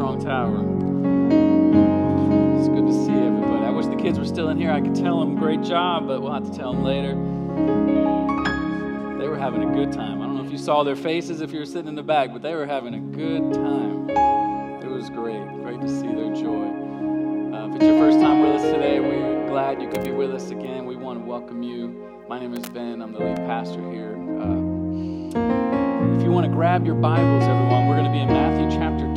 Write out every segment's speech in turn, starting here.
at Strong Tower. It's good to see everybody. I wish the kids were still in here. I could tell them great job, but we'll have to tell them later. They were having a good time. I don't know if you saw their faces if you were sitting in the back, but they were having a good time. It was great. Great to see their joy. Uh, if it's your first time with us today, we're glad you could be with us again. We want to welcome you. My name is Ben. I'm the lead pastor here. Uh, if you want to grab your Bibles, everyone, we're going to be in Matthew chapter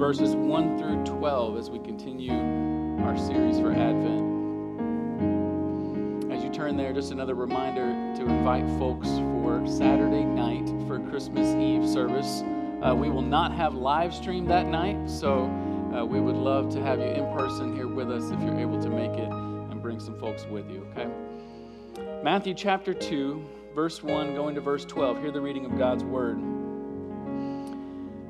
verses 1 through 12 as we continue our series for Advent. As you turn there, just another reminder to invite folks for Saturday night for Christmas Eve service. Uh, we will not have live stream that night, so uh, we would love to have you in person here with us if you're able to make it and bring some folks with you, okay? Matthew chapter 2, verse 1, going to verse 12. Hear the reading of God's word.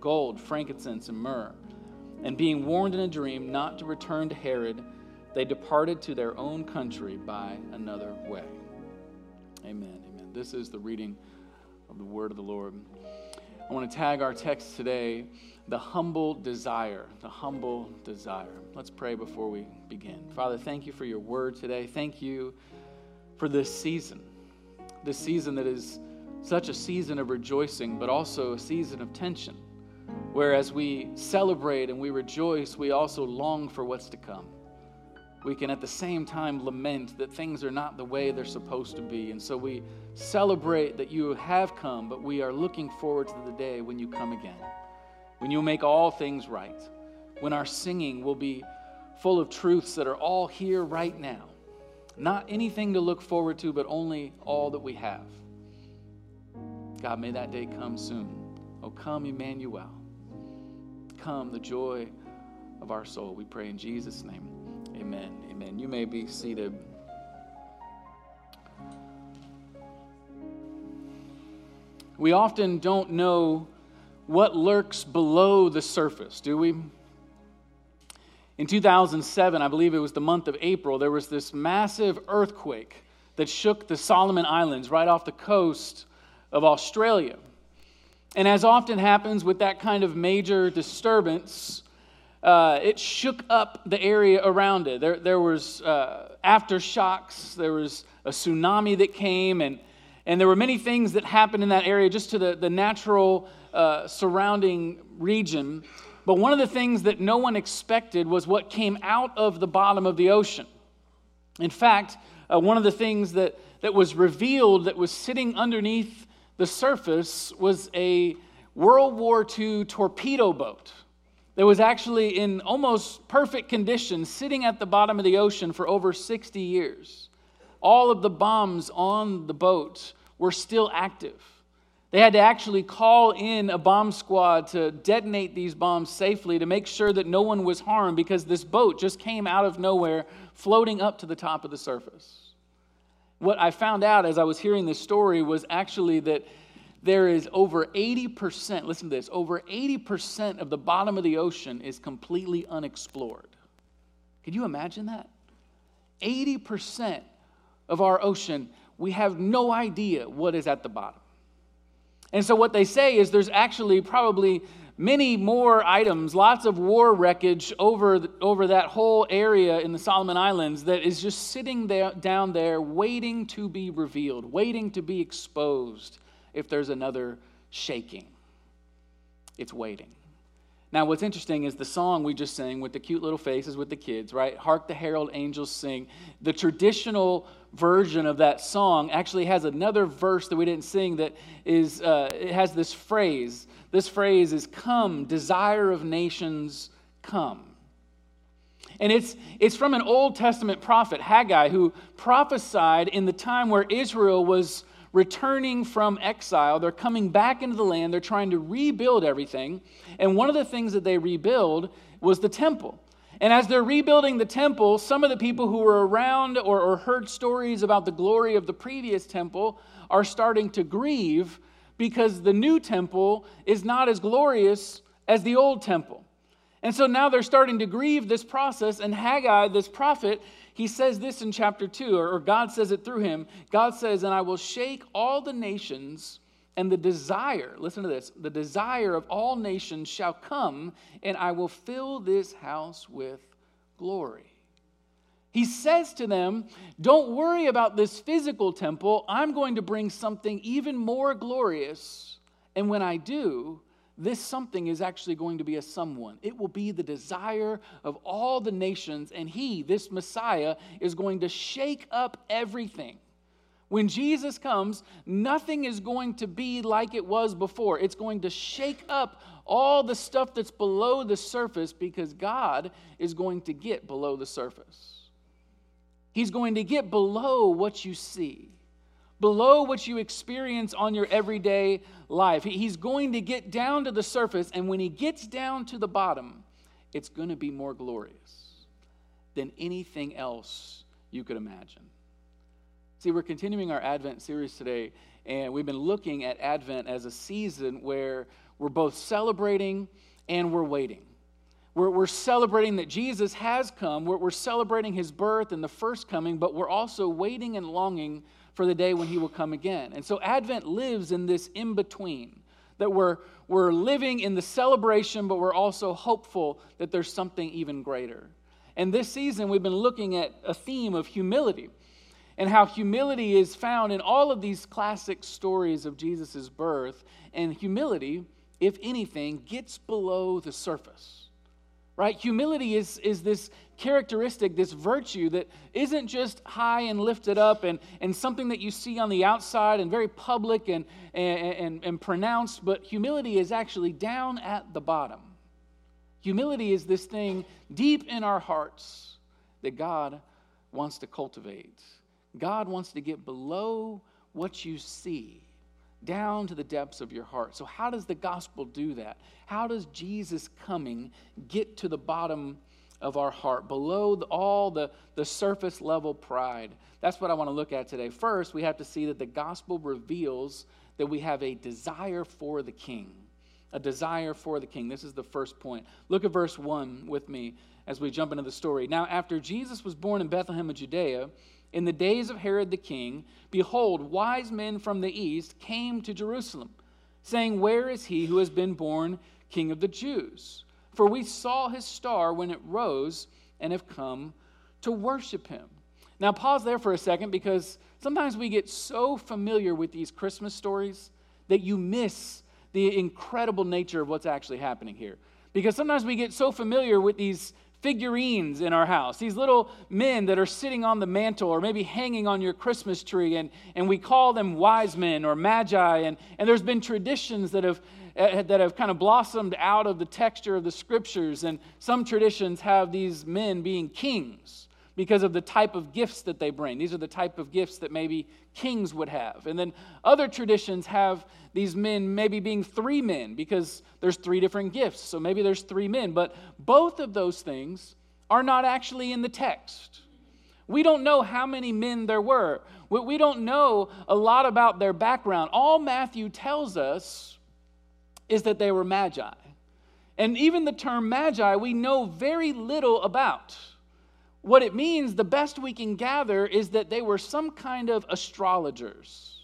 gold, frankincense, and myrrh. And being warned in a dream not to return to Herod, they departed to their own country by another way. Amen. Amen. This is the reading of the word of the Lord. I want to tag our text today the humble desire. The humble desire. Let's pray before we begin. Father, thank you for your word today. Thank you for this season. This season that is such a season of rejoicing, but also a season of tension. Whereas we celebrate and we rejoice, we also long for what's to come. We can at the same time lament that things are not the way they're supposed to be. And so we celebrate that you have come, but we are looking forward to the day when you come again, when you'll make all things right, when our singing will be full of truths that are all here right now not anything to look forward to, but only all that we have. God, may that day come soon. Oh, come, Emmanuel. Come, the joy of our soul. We pray in Jesus' name. Amen. Amen. You may be seated. We often don't know what lurks below the surface, do we? In 2007, I believe it was the month of April, there was this massive earthquake that shook the Solomon Islands right off the coast of Australia. And as often happens with that kind of major disturbance, uh, it shook up the area around it. There, there was uh, aftershocks, there was a tsunami that came, and, and there were many things that happened in that area just to the, the natural uh, surrounding region. But one of the things that no one expected was what came out of the bottom of the ocean. In fact, uh, one of the things that, that was revealed that was sitting underneath the surface was a World War II torpedo boat that was actually in almost perfect condition sitting at the bottom of the ocean for over 60 years. All of the bombs on the boat were still active. They had to actually call in a bomb squad to detonate these bombs safely to make sure that no one was harmed because this boat just came out of nowhere floating up to the top of the surface. What I found out as I was hearing this story was actually that there is over 80%, listen to this, over 80% of the bottom of the ocean is completely unexplored. Can you imagine that? 80% of our ocean, we have no idea what is at the bottom. And so, what they say is there's actually probably many more items, lots of war wreckage over, the, over that whole area in the Solomon Islands that is just sitting there, down there waiting to be revealed, waiting to be exposed if there's another shaking. It's waiting. Now, what's interesting is the song we just sang with the cute little faces with the kids, right? Hark the Herald Angels Sing. The traditional version of that song actually has another verse that we didn't sing that is, uh, it has this phrase. This phrase is, Come, desire of nations, come. And it's, it's from an Old Testament prophet, Haggai, who prophesied in the time where Israel was returning from exile. They're coming back into the land. They're trying to rebuild everything. And one of the things that they rebuild was the temple. And as they're rebuilding the temple, some of the people who were around or, or heard stories about the glory of the previous temple are starting to grieve because the new temple is not as glorious as the old temple. And so now they're starting to grieve this process, and Haggai, this prophet, he says this in chapter 2, or God says it through him. God says, And I will shake all the nations, and the desire, listen to this, the desire of all nations shall come, and I will fill this house with glory. He says to them, Don't worry about this physical temple. I'm going to bring something even more glorious. And when I do, this something is actually going to be a someone. It will be the desire of all the nations, and he, this Messiah, is going to shake up everything. When Jesus comes, nothing is going to be like it was before. It's going to shake up all the stuff that's below the surface because God is going to get below the surface. He's going to get below what you see below what you experience on your everyday life. He's going to get down to the surface, and when he gets down to the bottom, it's going to be more glorious than anything else you could imagine. See, we're continuing our Advent series today, and we've been looking at Advent as a season where we're both celebrating and we're waiting. We're, we're celebrating that Jesus has come, we're, we're celebrating his birth and the first coming, but we're also waiting and longing for the day when he will come again. And so Advent lives in this in between that we're, we're living in the celebration, but we're also hopeful that there's something even greater. And this season, we've been looking at a theme of humility and how humility is found in all of these classic stories of Jesus' birth. And humility, if anything, gets below the surface right? Humility is, is this characteristic, this virtue that isn't just high and lifted up and, and something that you see on the outside and very public and, and, and, and pronounced, but humility is actually down at the bottom. Humility is this thing deep in our hearts that God wants to cultivate. God wants to get below what you see down to the depths of your heart. So, how does the gospel do that? How does Jesus coming get to the bottom of our heart, below the, all the, the surface level pride? That's what I want to look at today. First, we have to see that the gospel reveals that we have a desire for the king. A desire for the king. This is the first point. Look at verse 1 with me as we jump into the story. Now, after Jesus was born in Bethlehem of Judea, in the days of Herod the king, behold, wise men from the east came to Jerusalem, saying, Where is he who has been born king of the Jews? For we saw his star when it rose and have come to worship him. Now, pause there for a second because sometimes we get so familiar with these Christmas stories that you miss the incredible nature of what's actually happening here. Because sometimes we get so familiar with these figurines in our house, these little men that are sitting on the mantle or maybe hanging on your Christmas tree, and, and we call them wise men or magi. And, and there's been traditions that have, uh, that have kind of blossomed out of the texture of the scriptures. And some traditions have these men being kings because of the type of gifts that they bring. These are the type of gifts that maybe kings would have. And then other traditions have these men maybe being three men because there's three different gifts. So maybe there's three men. But both of those things are not actually in the text. We don't know how many men there were. We, don't know a lot about their background. All Matthew tells us is that they were magi. And even the term magi, we know very little about. What it means, the best we can gather, is that they were some kind of astrologers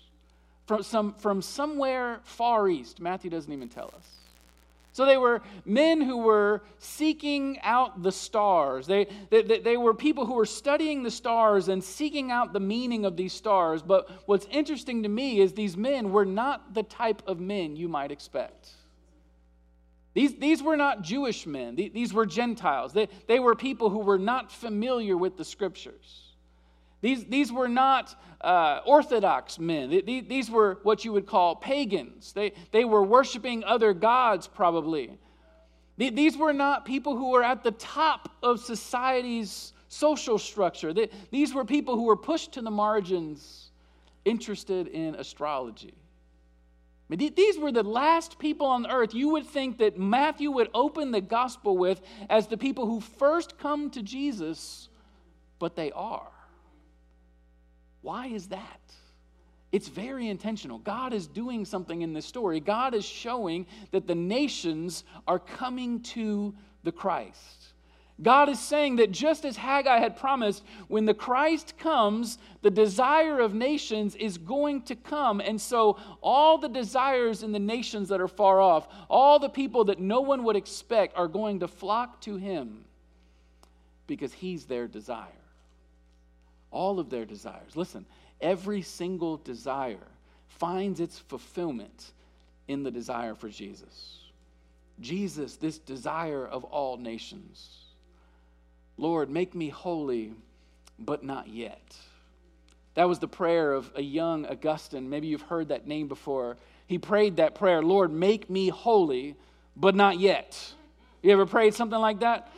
from, some, from somewhere far east. Matthew doesn't even tell us. So they were men who were seeking out the stars. They, they, they were people who were studying the stars and seeking out the meaning of these stars. But what's interesting to me is these men were not the type of men you might expect. These, these were not Jewish men, these were Gentiles. They, they were people who were not familiar with the scriptures. These, these were not uh, Orthodox men. These, these were what you would call pagans. They, they were worshiping other gods, probably. These were not people who were at the top of society's social structure. These were people who were pushed to the margins, interested in astrology. These were the last people on earth you would think that Matthew would open the gospel with as the people who first come to Jesus, but they are. Why is that? It's very intentional. God is doing something in this story. God is showing that the nations are coming to the Christ. God is saying that just as Haggai had promised, when the Christ comes, the desire of nations is going to come. And so, all the desires in the nations that are far off, all the people that no one would expect, are going to flock to him because he's their desire. All of their desires. Listen, every single desire finds its fulfillment in the desire for Jesus. Jesus, this desire of all nations. Lord, make me holy, but not yet. That was the prayer of a young Augustine. Maybe you've heard that name before. He prayed that prayer Lord, make me holy, but not yet. You ever prayed something like that?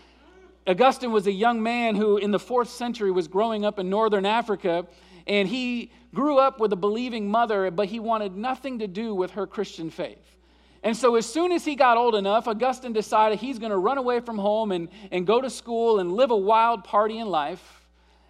Augustine was a young man who, in the fourth century, was growing up in northern Africa, and he grew up with a believing mother, but he wanted nothing to do with her Christian faith. And so, as soon as he got old enough, Augustine decided he's going to run away from home and, and go to school and live a wild party in life.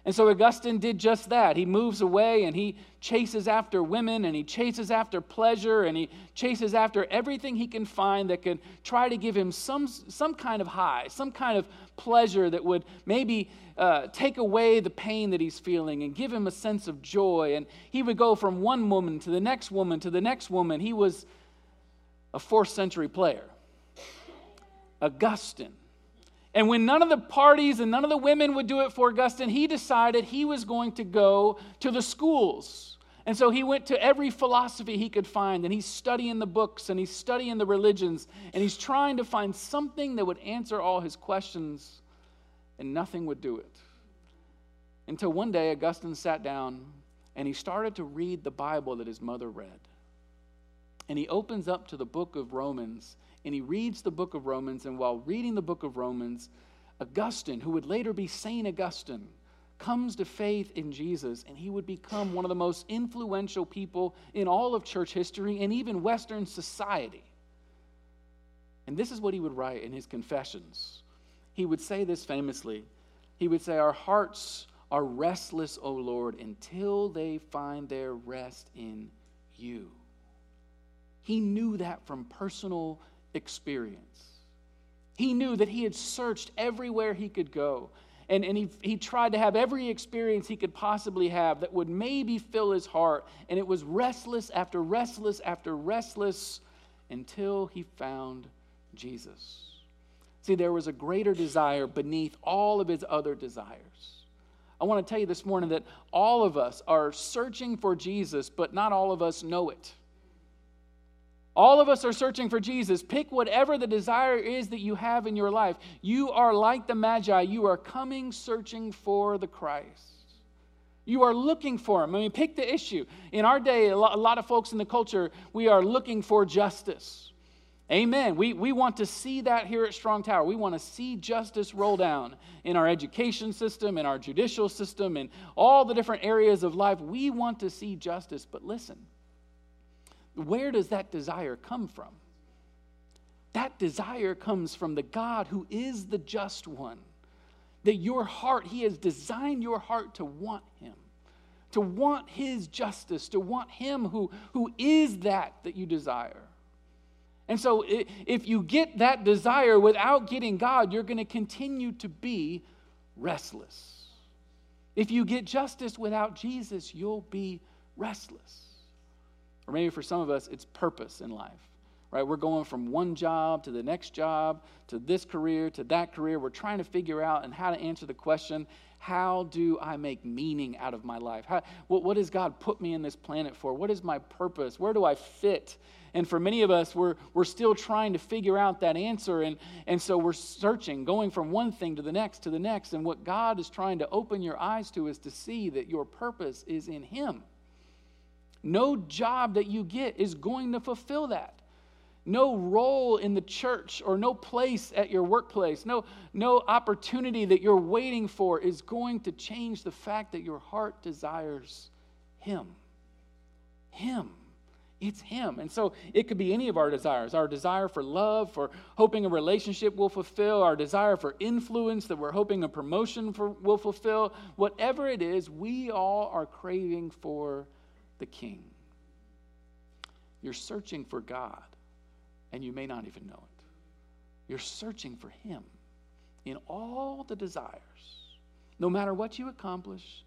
And so, Augustine did just that. He moves away and he chases after women and he chases after pleasure and he chases after everything he can find that can try to give him some, some kind of high, some kind of pleasure that would maybe uh, take away the pain that he's feeling and give him a sense of joy. And he would go from one woman to the next woman to the next woman. He was a fourth century player, Augustine. And when none of the parties and none of the women would do it for Augustine, he decided he was going to go to the schools. And so he went to every philosophy he could find, and he's studying the books and he's studying the religions, and he's trying to find something that would answer all his questions, and nothing would do it. Until one day, Augustine sat down and he started to read the Bible that his mother read. And he opens up to the book of Romans and he reads the book of Romans. And while reading the book of Romans, Augustine, who would later be Saint Augustine, comes to faith in Jesus and he would become one of the most influential people in all of church history and even Western society. And this is what he would write in his confessions. He would say this famously He would say, Our hearts are restless, O Lord, until they find their rest in you. He knew that from personal experience. He knew that he had searched everywhere he could go. And, and he, he tried to have every experience he could possibly have that would maybe fill his heart. And it was restless after restless after restless until he found Jesus. See, there was a greater desire beneath all of his other desires. I want to tell you this morning that all of us are searching for Jesus, but not all of us know it. All of us are searching for Jesus. Pick whatever the desire is that you have in your life. You are like the Magi. You are coming searching for the Christ. You are looking for him. I mean, pick the issue. In our day, a lot of folks in the culture, we are looking for justice. Amen. We, we want to see that here at Strong Tower. We want to see justice roll down in our education system, in our judicial system, in all the different areas of life. We want to see justice. But listen, where does that desire come from? That desire comes from the God who is the just one. That your heart, He has designed your heart to want Him. to want his justice, to want him who, who is that that you desire. And so, if you get that desire without getting God, you're going to continue to be restless. If you get justice without Jesus, you'll be restless. Or maybe for some of us, it's purpose in life, right? We're going from one job to the next job, to this career, to that career. We're trying to figure out and how to answer the question how do I make meaning out of my life? How, what, what does God put me in this planet for? What is my purpose? Where do I fit? And for many of us, we're, we're still trying to figure out that answer. And, and so we're searching, going from one thing to the next to the next. And what God is trying to open your eyes to is to see that your purpose is in Him. No job that you get is going to fulfill that no role in the church or no place at your workplace, no, no opportunity that you're waiting for is going to change the fact that your heart desires Him. Him. It's Him. And so it could be any of our desires our desire for love, for hoping a relationship will fulfill, our desire for influence that we're hoping a promotion for, will fulfill. Whatever it is, we all are craving for the King. You're searching for God and you may not even know it. You're searching for Him in all the desires, no matter what you accomplish,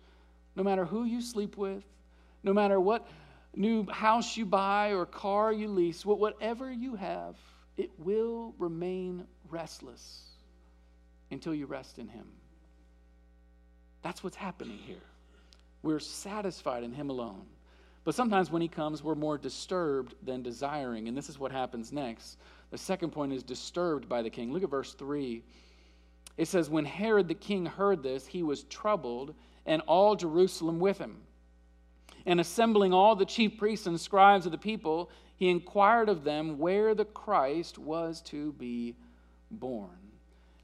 no matter who you sleep with, no matter what new house you buy or car you lease, whatever you have, it will remain restless until you rest in Him. That's what's happening here. We're satisfied in Him alone. But sometimes when he comes, we're more disturbed than desiring. And this is what happens next. The second point is disturbed by the king. Look at verse 3. It says, When Herod the king heard this, he was troubled, and all Jerusalem with him. And assembling all the chief priests and scribes of the people, he inquired of them where the Christ was to be born.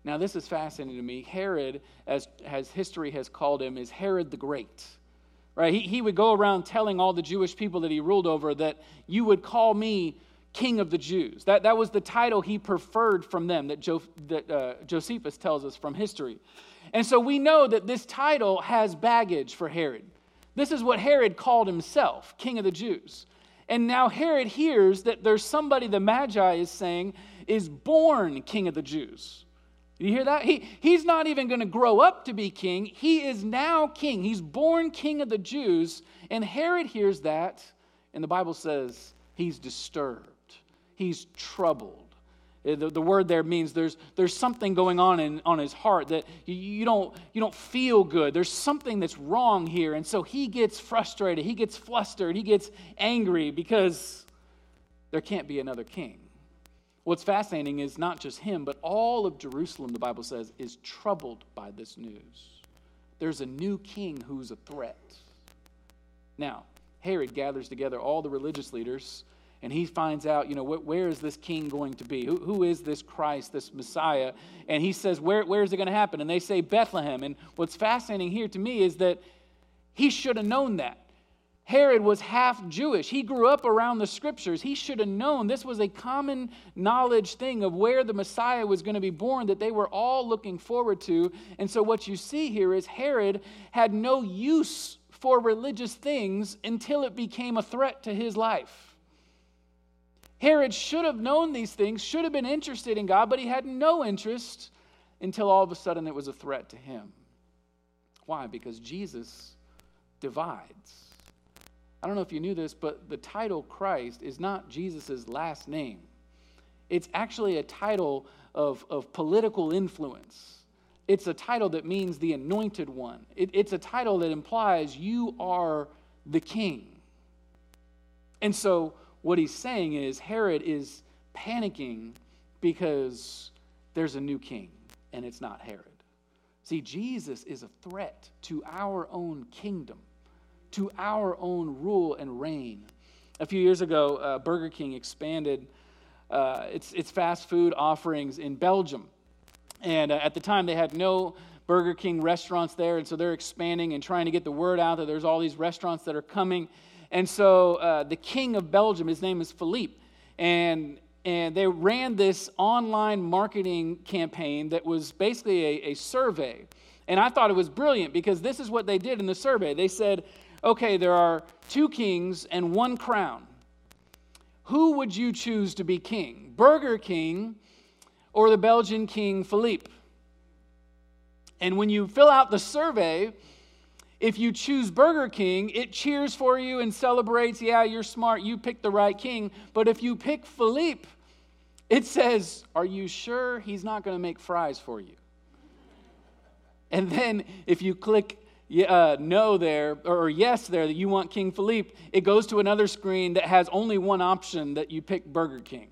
Now, this is fascinating to me. Herod, as, as history has called him, is Herod the Great right? He, he would go around telling all the Jewish people that he ruled over that you would call me king of the Jews. That, that was the title he preferred from them, that, jo, that uh, Josephus tells us from history. And so we know that this title has baggage for Herod. This is what Herod called himself, king of the Jews. And now Herod hears that there's somebody the Magi is saying is born king of the Jews. You hear that? He, he's not even going to grow up to be king. He is now king. He's born king of the Jews. And Herod hears that, and the Bible says he's disturbed, he's troubled. Uh, the, the word there means there's, there's something going on in, on his heart that you, you, don't, you don't feel good. There's something that's wrong here. And so he gets frustrated, he gets flustered, he gets angry because there can't be another king. What's fascinating is not just him, but all of Jerusalem, the Bible says, is troubled by this news. There's a new king who's a threat. Now, Herod gathers together all the religious leaders and he finds out, you know, where is this king going to be? Who, who is this Christ, this Messiah? And he says, where, where is it going to happen? And they say, Bethlehem. And what's fascinating here to me is that he should have known that. Herod was half Jewish. He grew up around the scriptures. He should have known this was a common knowledge thing of where the Messiah was going to be born that they were all looking forward to. And so, what you see here is Herod had no use for religious things until it became a threat to his life. Herod should have known these things, should have been interested in God, but he had no interest until all of a sudden it was a threat to him. Why? Because Jesus divides. I don't know if you knew this, but the title Christ is not Jesus' last name. It's actually a title of, of political influence. It's a title that means the anointed one. It, it's a title that implies you are the king. And so, what he's saying is Herod is panicking because there's a new king, and it's not Herod. See, Jesus is a threat to our own kingdom to our own rule and reign. A few years ago, uh, Burger King expanded uh, its, its fast food offerings in Belgium. And uh, at the time, they had no Burger King restaurants there, and so they're expanding and trying to get the word out that there's all these restaurants that are coming. And so uh, the king of Belgium, his name is Philippe, and and they ran this online marketing campaign that was basically a, a survey. And I thought it was brilliant because this is what they did in the survey. They said, okay, there are two kings and one crown. Who would you choose to be king? Burger King or the Belgian king Philippe? And when you fill out the survey, if you choose Burger King, it cheers for you and celebrates, yeah, you're smart, you picked the right king. But if you pick Philippe, it says, Are you sure he's not going to make fries for you? And then if you click uh, no there or yes there that you want King Philippe, it goes to another screen that has only one option that you pick Burger King.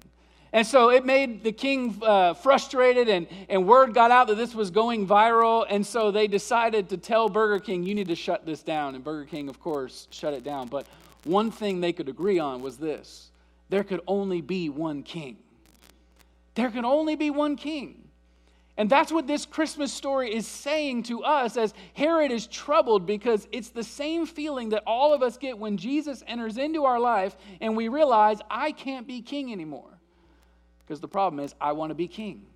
And so it made the king uh, frustrated, and, and word got out that this was going viral. And so they decided to tell Burger King, you need to shut this down. And Burger King, of course, shut it down. But one thing they could agree on was this there could only be one king. There could only be one king. And that's what this Christmas story is saying to us as Herod is troubled because it's the same feeling that all of us get when Jesus enters into our life and we realize, I can't be king anymore. Because the problem is, I want to be king.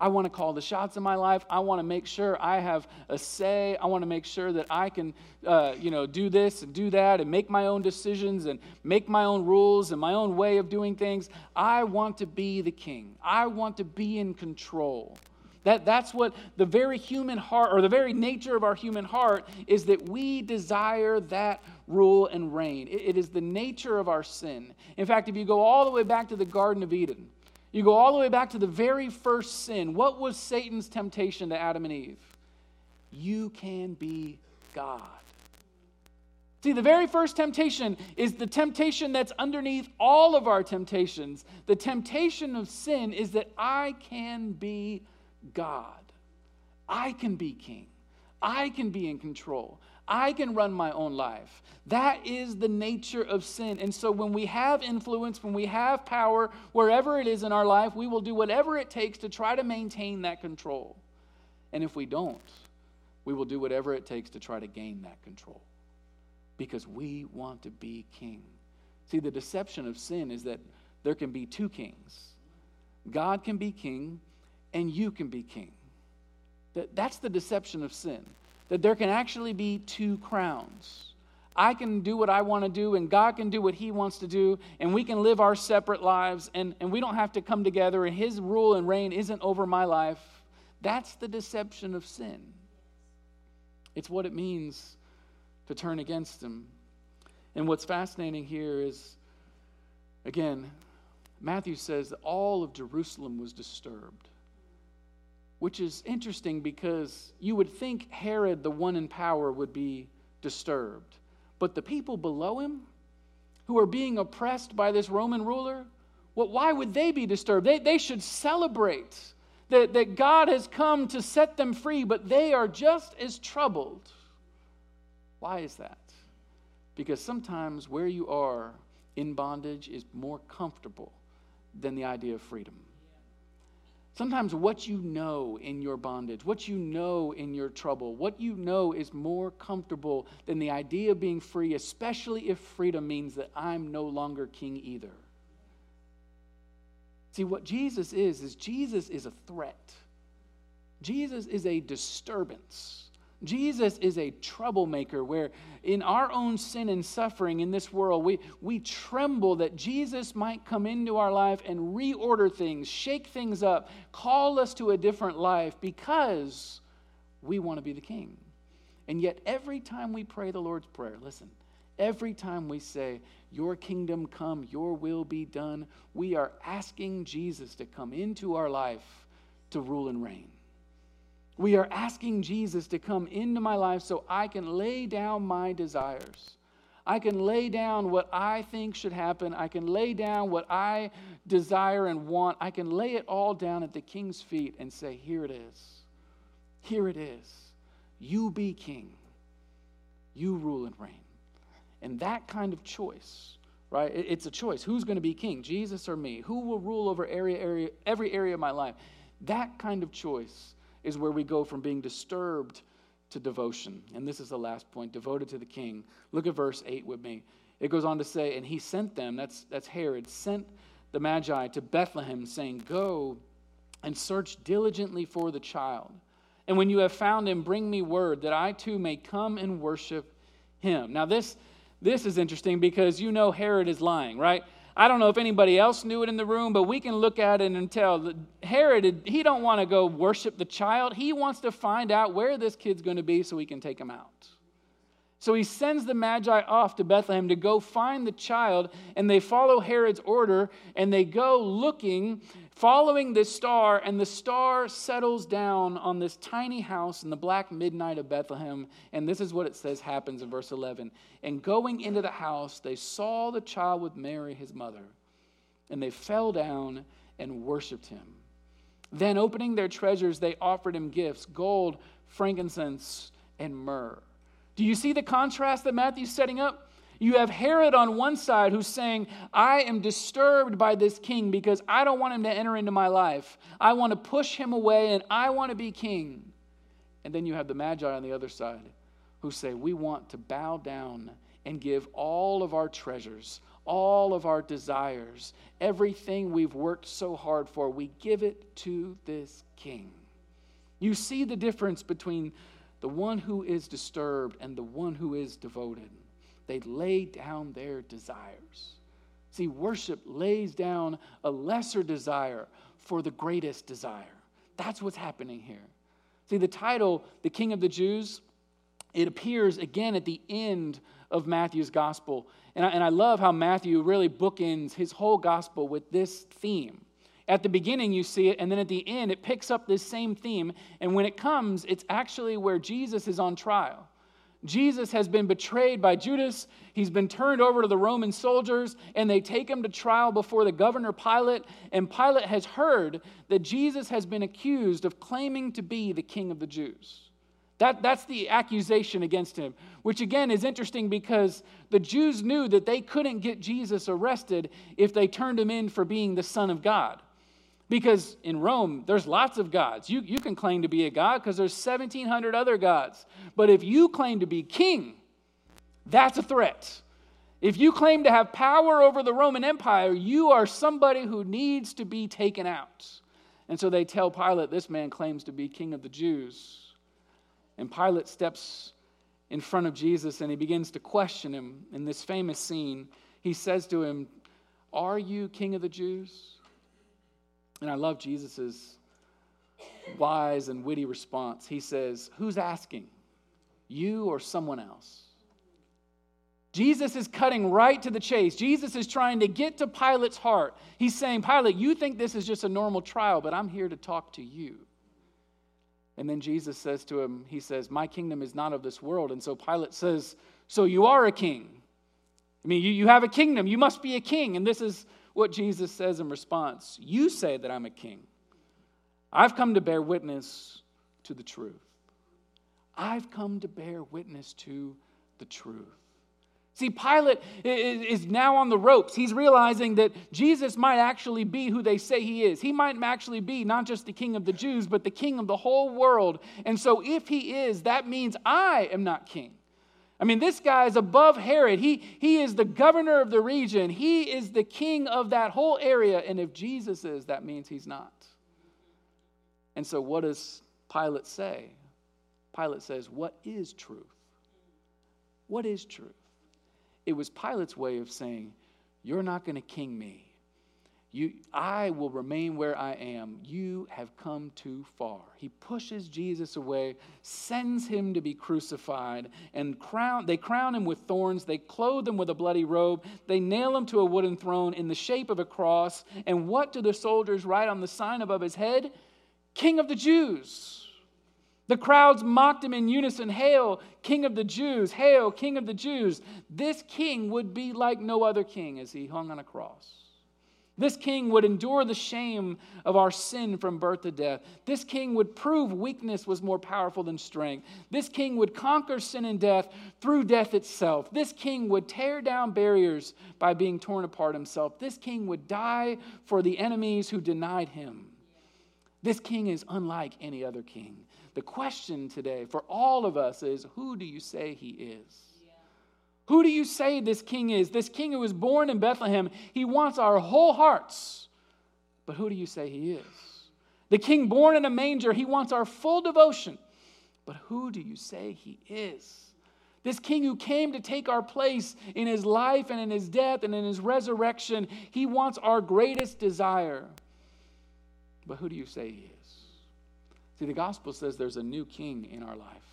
I want to call the shots in my life. I want to make sure I have a say. I want to make sure that I can, uh, you know, do this and do that and make my own decisions and make my own rules and my own way of doing things. I want to be the king. I want to be in control. That, that's what the very human heart, or the very nature of our human heart, is that we desire that rule and reign. it, it is the nature of our sin. In fact, if you go all the way back to the Garden of Eden, you go all the way back to the very first sin. What was Satan's temptation to Adam and Eve? You can be God. See, the very first temptation is the temptation that's underneath all of our temptations. The temptation of sin is that I can be God. I can be king. I can be in control. I can run my own life. That is the nature of sin. And so when we have influence, when we have power, wherever it is in our life, we will do whatever it takes to try to maintain that control. And if we don't, we will do whatever it takes to try to gain that control because we want to be king. See, the deception of sin is that there can be two kings God can be king, and you can be king. That, that's the deception of sin that there can actually be two crowns. I can do what I want to do, and God can do what He wants to do, and we can live our separate lives, and, and we don't have to come together, and His rule and reign isn't over my life. That's the deception of sin. It's what it means to turn against Him. And what's fascinating here is, again, Matthew says that all of Jerusalem was disturbed which is interesting because you would think Herod, the one in power, would be disturbed. But the people below him, who are being oppressed by this Roman ruler, well, why would they be disturbed? They, they should celebrate that, that God has come to set them free, but they are just as troubled. Why is that? Because sometimes where you are in bondage is more comfortable than the idea of freedom. Sometimes what you know in your bondage, what you know in your trouble, what you know is more comfortable than the idea of being free, especially if freedom means that I'm no longer king either. See, what Jesus is, is Jesus is a threat. Jesus is a disturbance. Jesus is a troublemaker where, in our own sin and suffering in this world, we, we tremble that Jesus might come into our life and reorder things, shake things up, call us to a different life because we want to be the king. And yet, every time we pray the Lord's Prayer, listen, every time we say, Your kingdom come, your will be done, we are asking Jesus to come into our life to rule and reign. We are asking Jesus to come into my life so I can lay down my desires. I can lay down what I think should happen. I can lay down what I desire and want. I can lay it all down at the king's feet and say, Here it is. Here it is. You be king. You rule and reign. And that kind of choice, right? It's a choice. Who's going to be king, Jesus or me? Who will rule over area, area, every area of my life? That kind of choice is where we go from being disturbed to devotion. And this is the last point devoted to the king. Look at verse 8 with me. It goes on to say, And he sent them, that's, that's Herod, sent the Magi to Bethlehem, saying, Go and search diligently for the child. And when you have found him, bring me word that I too may come and worship him. Now, this, this is interesting because you know Herod is lying, right? I don't know if anybody else knew it in the room, but we can look at it and tell that Herod, he don't want to go worship the child. He wants to find out where this kid's going to be so he can take him out. So he sends the Magi off to Bethlehem to go find the child, and they follow Herod's order, and they go looking, following this star, and the star settles down on this tiny house in the black midnight of Bethlehem. And this is what it says happens in verse 11. And going into the house, they saw the child with Mary, his mother, and they fell down and worshiped him. Then, opening their treasures, they offered him gifts gold, frankincense, and myrrh. Do you see the contrast that Matthew's setting up? You have Herod on one side who's saying, I am disturbed by this king because I don't want him to enter into my life. I want to push him away and I want to be king. And then you have the Magi on the other side who say, We want to bow down and give all of our treasures, all of our desires, everything we've worked so hard for, we give it to this king. You see the difference between the one who is disturbed and the one who is devoted. They lay down their desires. See, worship lays down a lesser desire for the greatest desire. That's what's happening here. See, the title, The King of the Jews, it appears again at the end of Matthew's gospel. And I, and I love how Matthew really bookends his whole gospel with this theme. At the beginning, you see it, and then at the end, it picks up this same theme. And when it comes, it's actually where Jesus is on trial. Jesus has been betrayed by Judas. He's been turned over to the Roman soldiers, and they take him to trial before the governor Pilate. And Pilate has heard that Jesus has been accused of claiming to be the king of the Jews. That, that's the accusation against him, which again is interesting because the Jews knew that they couldn't get Jesus arrested if they turned him in for being the Son of God. Because in Rome, there's lots of gods. You, you can claim to be a god because there's 1,700 other gods. But if you claim to be king, that's a threat. If you claim to have power over the Roman Empire, you are somebody who needs to be taken out. And so they tell Pilate, this man claims to be king of the Jews. And Pilate steps in front of Jesus and he begins to question him in this famous scene. He says to him, Are you king of the Jews? And I love Jesus' wise and witty response. He says, Who's asking? You or someone else? Jesus is cutting right to the chase. Jesus is trying to get to Pilate's heart. He's saying, Pilate, you think this is just a normal trial, but I'm here to talk to you. And then Jesus says to him, He says, My kingdom is not of this world. And so Pilate says, So you are a king. I mean, you, you have a kingdom. You must be a king. And this is what Jesus says in response You say that I'm a king. I've come to bear witness to the truth. I've come to bear witness to the truth. See, Pilate is now on the ropes. He's realizing that Jesus might actually be who they say he is. He might actually be not just the king of the Jews, but the king of the whole world. And so, if he is, that means I am not king. I mean, this guy is above Herod. He, he is the governor of the region, he is the king of that whole area. And if Jesus is, that means he's not. And so, what does Pilate say? Pilate says, What is truth? What is truth? It was Pilate's way of saying, You're not going to king me. You, I will remain where I am. You have come too far. He pushes Jesus away, sends him to be crucified, and crown, they crown him with thorns. They clothe him with a bloody robe. They nail him to a wooden throne in the shape of a cross. And what do the soldiers write on the sign above his head? King of the Jews. The crowds mocked him in unison Hail, King of the Jews! Hail, King of the Jews! This king would be like no other king as he hung on a cross. This king would endure the shame of our sin from birth to death. This king would prove weakness was more powerful than strength. This king would conquer sin and death through death itself. This king would tear down barriers by being torn apart himself. This king would die for the enemies who denied him. This king is unlike any other king. The question today for all of us is who do you say he is? Who do you say this king is? This king who was born in Bethlehem, he wants our whole hearts. But who do you say he is? The king born in a manger, he wants our full devotion. But who do you say he is? This king who came to take our place in his life and in his death and in his resurrection, he wants our greatest desire. But who do you say he is? See, the gospel says there's a new king in our life.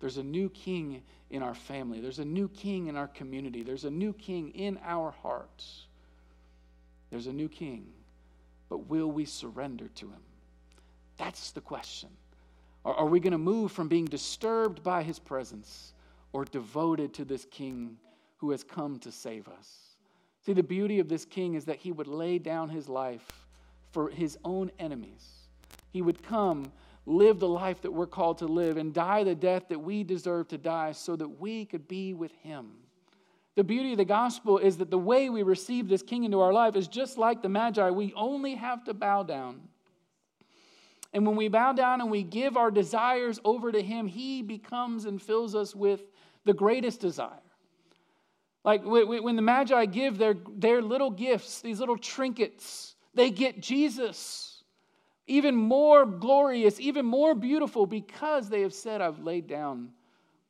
There's a new king in our family. There's a new king in our community. There's a new king in our hearts. There's a new king. But will we surrender to him? That's the question. Are, are we going to move from being disturbed by his presence or devoted to this king who has come to save us? See, the beauty of this king is that he would lay down his life for his own enemies. He would come, live the life that we're called to live, and die the death that we deserve to die so that we could be with him. The beauty of the gospel is that the way we receive this king into our life is just like the Magi. We only have to bow down. And when we bow down and we give our desires over to Him, He becomes and fills us with the greatest desire. Like when the Magi give their, their little gifts, these little trinkets, they get Jesus. Even more glorious, even more beautiful, because they have said, I've laid down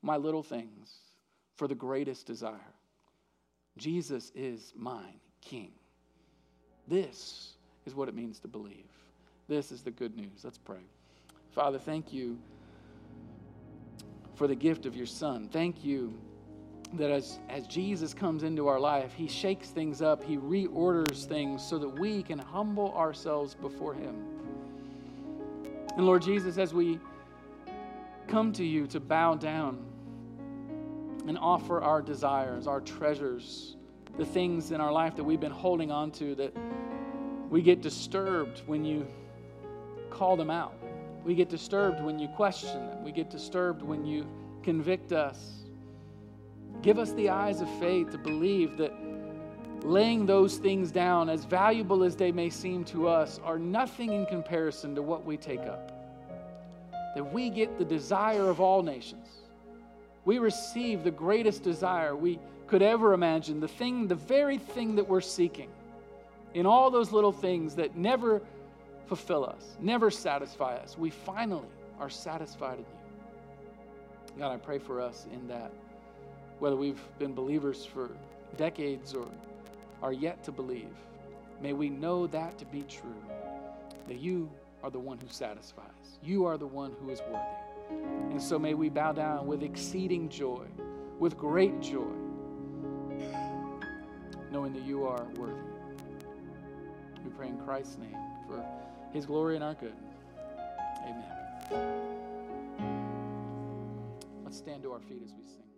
my little things for the greatest desire. Jesus is mine, King. This is what it means to believe. This is the good news. Let's pray. Father, thank you for the gift of your Son. Thank you that as, as Jesus comes into our life, he shakes things up, he reorders things so that we can humble ourselves before him. And Lord Jesus, as we come to you to bow down and offer our desires, our treasures, the things in our life that we've been holding on to, that we get disturbed when you call them out. We get disturbed when you question them. We get disturbed when you convict us. Give us the eyes of faith to believe that laying those things down, as valuable as they may seem to us, are nothing in comparison to what we take up. That we get the desire of all nations. We receive the greatest desire we could ever imagine, the thing, the very thing that we're seeking. In all those little things that never fulfill us, never satisfy us. We finally are satisfied in you. God, I pray for us in that, whether we've been believers for decades or are yet to believe, may we know that to be true, that you are the one who satisfies. You are the one who is worthy. And so may we bow down with exceeding joy, with great joy, knowing that you are worthy. We pray in Christ's name for his glory and our good. Amen. Let's stand to our feet as we sing.